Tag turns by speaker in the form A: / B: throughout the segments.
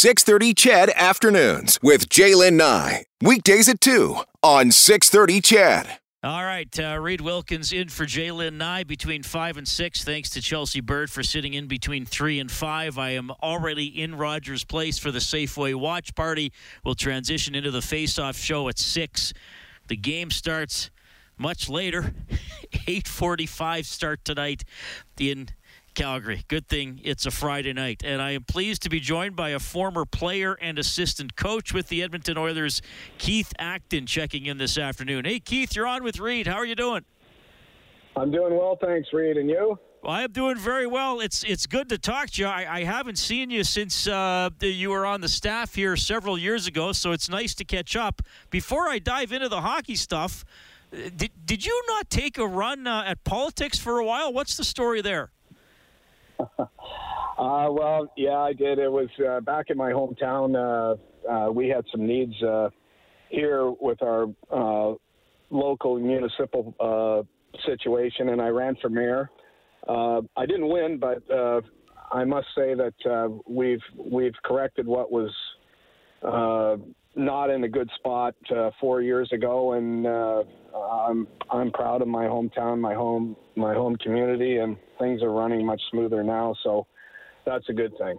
A: 630 CHED Afternoons with Jaylen Nye. Weekdays at 2 on 630 CHED.
B: All right, uh, Reed Wilkins in for Jaylen Nye between five and six. Thanks to Chelsea Bird for sitting in between three and five. I am already in Rogers Place for the Safeway watch party. We'll transition into the face-off show at six. The game starts much later, 8:45 start tonight in Calgary. Good thing it's a Friday night. And I am pleased to be joined by a former player and assistant coach with the Edmonton Oilers, Keith Acton, checking in this afternoon. Hey, Keith, you're on with Reed. How are you doing?
C: I'm doing well, thanks, Reed. And you?
B: Well, I am doing very well. It's it's good to talk to you. I, I haven't seen you since uh, you were on the staff here several years ago, so it's nice to catch up. Before I dive into the hockey stuff, uh, did, did you not take a run uh, at politics for a while? What's the story there?
C: uh, well, yeah, I did. It was uh, back in my hometown. Uh, uh, we had some needs uh, here with our uh, local municipal situation, and I ran for mayor. I didn't win, but I must say that we've we've corrected what was not in a good spot four years ago, and I'm I'm proud of my hometown, my home my home community, and things are running much smoother now. So that's a good thing.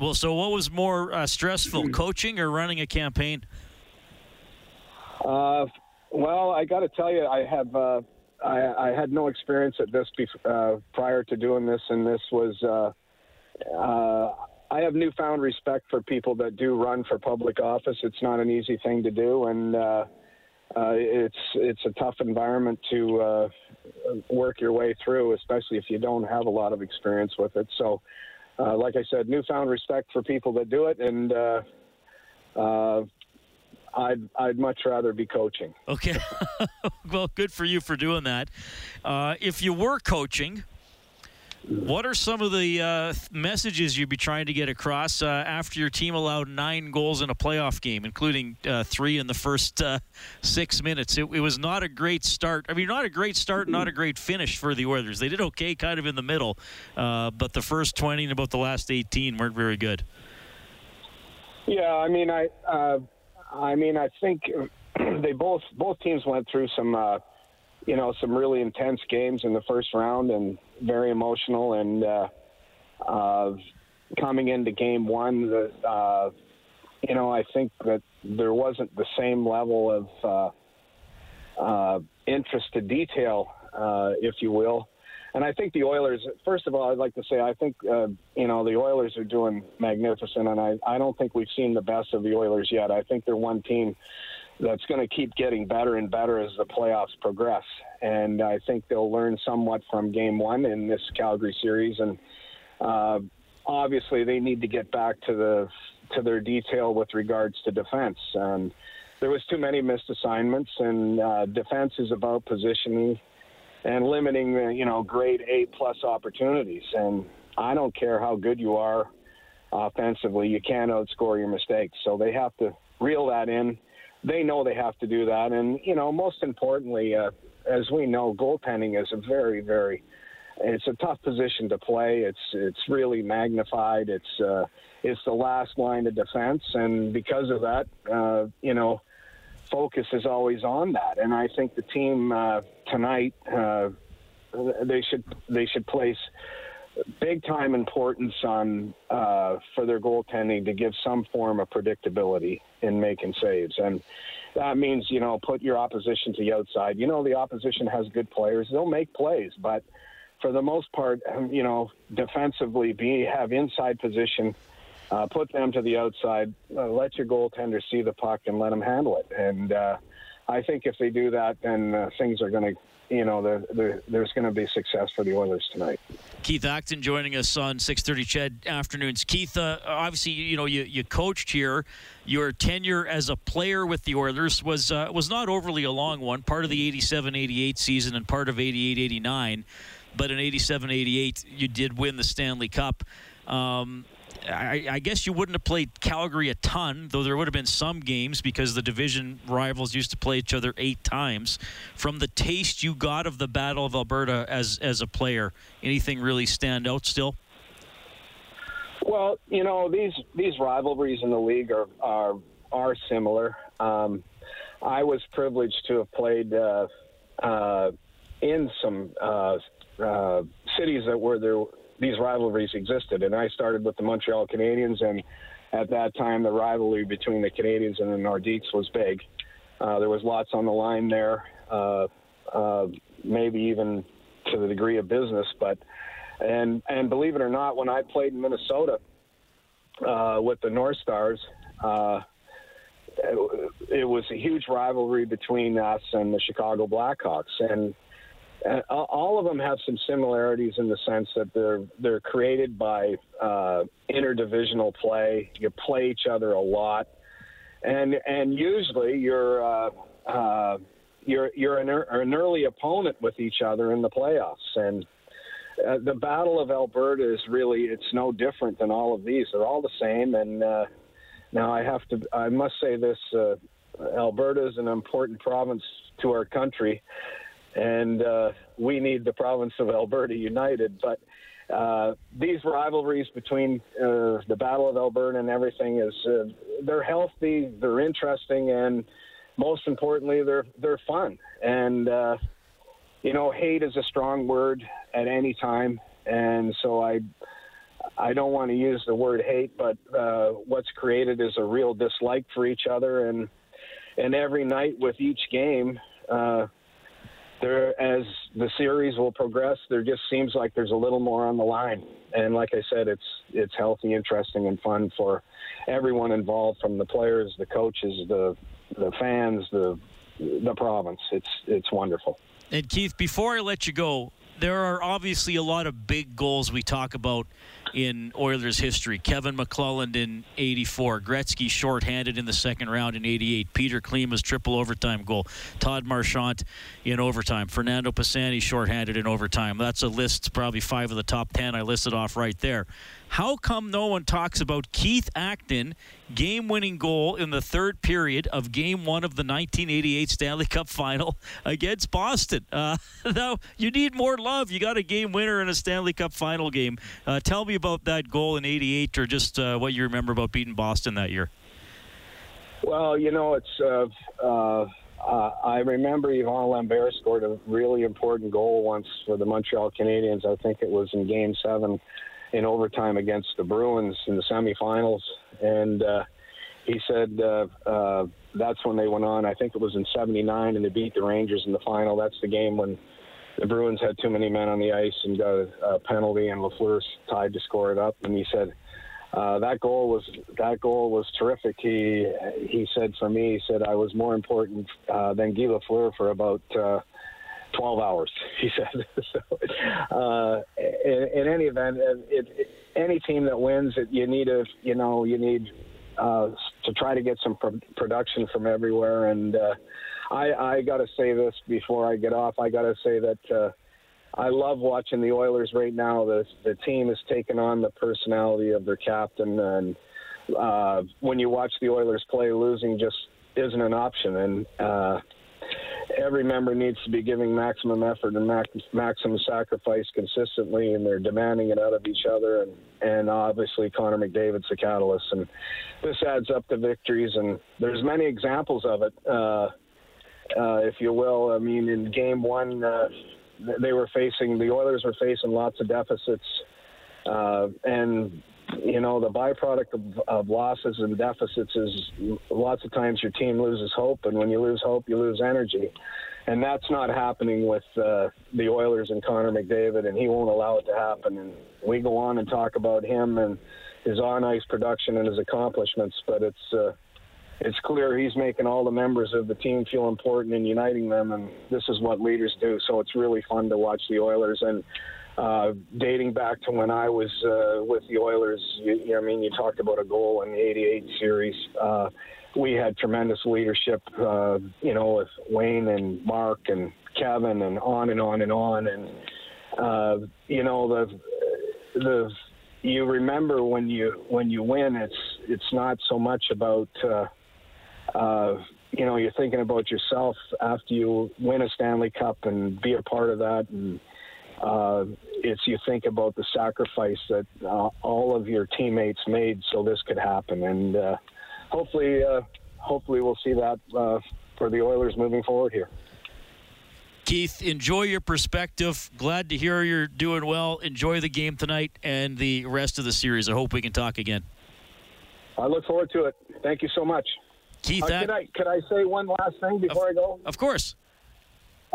B: Well, so what was more uh, stressful, coaching or running a campaign?
C: Uh, well, I got to tell you, I have uh, I, I had no experience at this uh, prior to doing this, and this was. Uh, uh, I have newfound respect for people that do run for public office. It's not an easy thing to do, and uh, it's it's a tough environment to uh, work your way through, especially if you don't have a lot of experience with it. So, uh, like I said, newfound respect for people that do it, and uh, uh, I'd I'd much rather be coaching.
B: Okay, well, good for you for doing that. If you were coaching, what are some of the uh, messages you'd be trying to get across uh, after your team allowed nine goals in a playoff game, including uh, three in the first uh, six minutes? It, it, was not a great start. I mean, not a great start, not a great finish for the Oilers. They did okay, kind of in the middle, uh, but the first twenty and about the last eighteen weren't very good.
C: Yeah, I mean, I, uh, I mean, I think they both both teams went through some you know, some really intense games in the first round and very emotional. And uh, uh, coming into game one, the, uh, you know, I think that there wasn't the same level of uh, uh, interest to detail, uh, if you will. And I think the Oilers, first of all, I'd like to say I think, uh, you know, the Oilers are doing magnificent. And I, I don't think we've seen the best of the Oilers yet. I think they're one team that's going to keep getting better and better as the playoffs progress. And I think they'll learn somewhat from game one in this Calgary series. And uh, obviously, they need to get back to the to their detail with regards to defense. And there was too many missed assignments, and uh, defense is about positioning and limiting, the, you know, grade A plus opportunities. And I don't care how good you are offensively, you can't outscore your mistakes. So they have to reel that in they know they have to do that. And, you know, most importantly, uh, as we know, goaltending is a very, very, it's a tough position to play. It's, it's really magnified. It's, uh, it's the last line of defense. And because of that, uh, you know, focus is always on that. And I think the team, uh, tonight, uh, they should, they should place, big time importance on uh, for their goaltending to give some form of predictability in making saves, and that means you know put your opposition to the outside. You know the opposition has good players; they'll make plays, but for the most part, um, you know defensively, be have inside position. Uh, put them to the outside. Uh, let your goaltender see the puck and let them handle it. And uh, I think if they do that, then uh, things are going to you know, the, the, there's going to be success for the Oilers tonight.
B: Keith Acton joining us on 6:30 CHED afternoons. Keith, uh, obviously, you know, you, you coached here. Your tenure as a player with the Oilers was uh, was not overly a long one. Part of the 87-88 season and part of 88-89. But in 87-88, you did win the Stanley Cup. Um, I, I, guess you wouldn't have played Calgary a ton, though there would have been some games because the division rivals used to play each other eight times. From the taste you got of the Battle of Alberta as as a player, anything really stand out still?
C: Well, you know these these rivalries in the league are are are similar. Um, I was privileged to have played uh, uh, in some uh, uh, cities that were there these rivalries existed, and I started with the Montreal Canadiens, and at that time the rivalry between the Canadiens and the Nordiques was big. Uh, there was lots on the line there, uh, uh, maybe even to the degree of business, but and and believe it or not, when I played in Minnesota uh, with the North Stars. Uh, it was a huge rivalry between us and the Chicago Blackhawks, and uh, all of them have some similarities in the sense that they're they're created by uh, interdivisional play. You play each other a lot, and and usually you're uh, uh, you're you're an, an early opponent with each other in the playoffs, and uh, the Battle of Alberta is really it's no different than all of these. They're all the same, and uh, now I have to I must say this: Alberta is an important province to our country, and uh, we need the province of Alberta united. But uh, these rivalries between uh, the Battle of Alberta and everything is uh, they're healthy, they're interesting, and most importantly, they're they're fun. And uh, you know, hate is a strong word at any time, and so I. I don't want to use the word hate, but uh, what's created is a real dislike for each other, and and every night with each game, there as the series will progress, there just seems like there's a little more on the line. And like I said, it's it's healthy, interesting, and fun for everyone involved, from the players, the coaches, the the fans, the the province. It's it's wonderful.
B: And Keith, before I let you go, there are obviously a lot of big goals we talk about in Oilers history. Kevin McClelland in 84, Gretzky shorthanded in the second round in 88, Petr Klima's triple overtime goal, Todd Marchant in overtime, Fernando Pisani shorthanded in overtime. That's a list, probably five of the top 10 I listed off right there. How come no one talks about Keith Acton game winning goal in the third period of game one of the 1988 Stanley Cup final against Boston? Uh, now, you need more love. You got a game winner in a Stanley Cup final game. Uh, tell me about that goal in 88 or just uh, what you remember about beating Boston that year.
C: Well, you know, it's. Uh, uh, uh, I remember Yvan Lambert scored a really important goal once for the Montreal Canadiens. I think it was in Game Seven in overtime against the Bruins in the semifinals, and uh, he said uh, uh, that's when they went on. I think it was in '79, and they beat the Rangers in the final. That's the game when the Bruins had too many men on the ice and got a, penalty, and Lafleur tied to score it up. And he said uh, that goal was that goal was terrific. He he said for me, he said I was more important uh, than Guy Lafleur for about. Uh, 12 hours, he said. so, uh, in, in, any event, it, it, any team that wins, it, you need a, you know, you need uh, to try to get some pro- production from everywhere. And uh, I, I got to say this before I get off. I got to say that uh, I love watching the Oilers right now. The the team has taken on the personality of their captain, and uh, when you watch the Oilers play, losing just isn't an option. And uh, every member needs to be giving maximum effort and max, maximum sacrifice consistently, and they're demanding it out of each other. And, and obviously, Connor McDavid's the catalyst, and this adds up to victories. And there's many examples of it, uh, uh, if you will. I mean, in Game One, uh, they were facing the Oilers were facing lots of deficits, uh, and you know, the byproduct of, of, losses and deficits is lots of times your team loses hope, and when you lose hope, you lose energy. And that's not happening with uh, the Oilers and Connor McDavid, and he won't allow it to happen. And we go on and talk about him and his on ice production and his accomplishments, but it's uh, it's clear he's making all the members of the team feel important and uniting them, and this is what leaders do. So it's really fun to watch the Oilers and uh, dating back to when I was uh, with the Oilers. You, you, I mean, you talked about a goal in the '88 series. Uh, we had tremendous leadership, uh, you know, with Wayne and Mark and Kevin, and on and on and on. And uh, you know, the the you remember when you when you win, it's it's not so much about. Uh, uh, you know, you're thinking about yourself after you win a Stanley Cup and be a part of that, and uh, it's you think about the sacrifice that uh, all of your teammates made so this could happen, and uh, hopefully, uh, hopefully we'll see that uh, for the Oilers moving forward here.
B: Keith, enjoy your perspective. Glad to hear you're doing well. Enjoy the game tonight and the rest of the series. I hope we can talk again.
C: I look forward to it. Thank you so much.
B: Keith,
C: uh, could I could I say one last thing before
B: of,
C: I go?
B: Of course.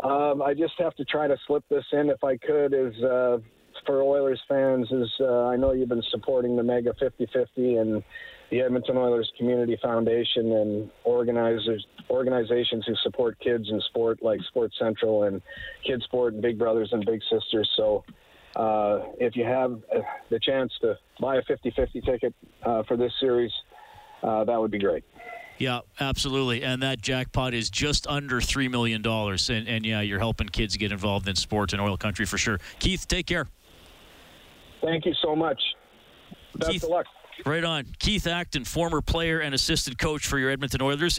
C: Um, I just have to try to slip this in if I could. Is uh, for Oilers fans is uh, I know you've been supporting the Mega 50-50 and the Edmonton Oilers Community Foundation and organizers organizations who support kids in sport like Sports Central and Kids Sport and Big Brothers and Big Sisters. So. Uh, if you have uh, the chance to buy a 50-50 ticket uh, for this series, uh, that would be great.
B: Yeah, absolutely. And that jackpot is just under $3 million. And, and yeah, you're helping kids get involved in sports in oil country for sure. Keith, take care.
C: Thank you so much. Best
B: Keith,
C: of luck.
B: Right on. Keith Acton, former player and assistant coach for your Edmonton Oilers.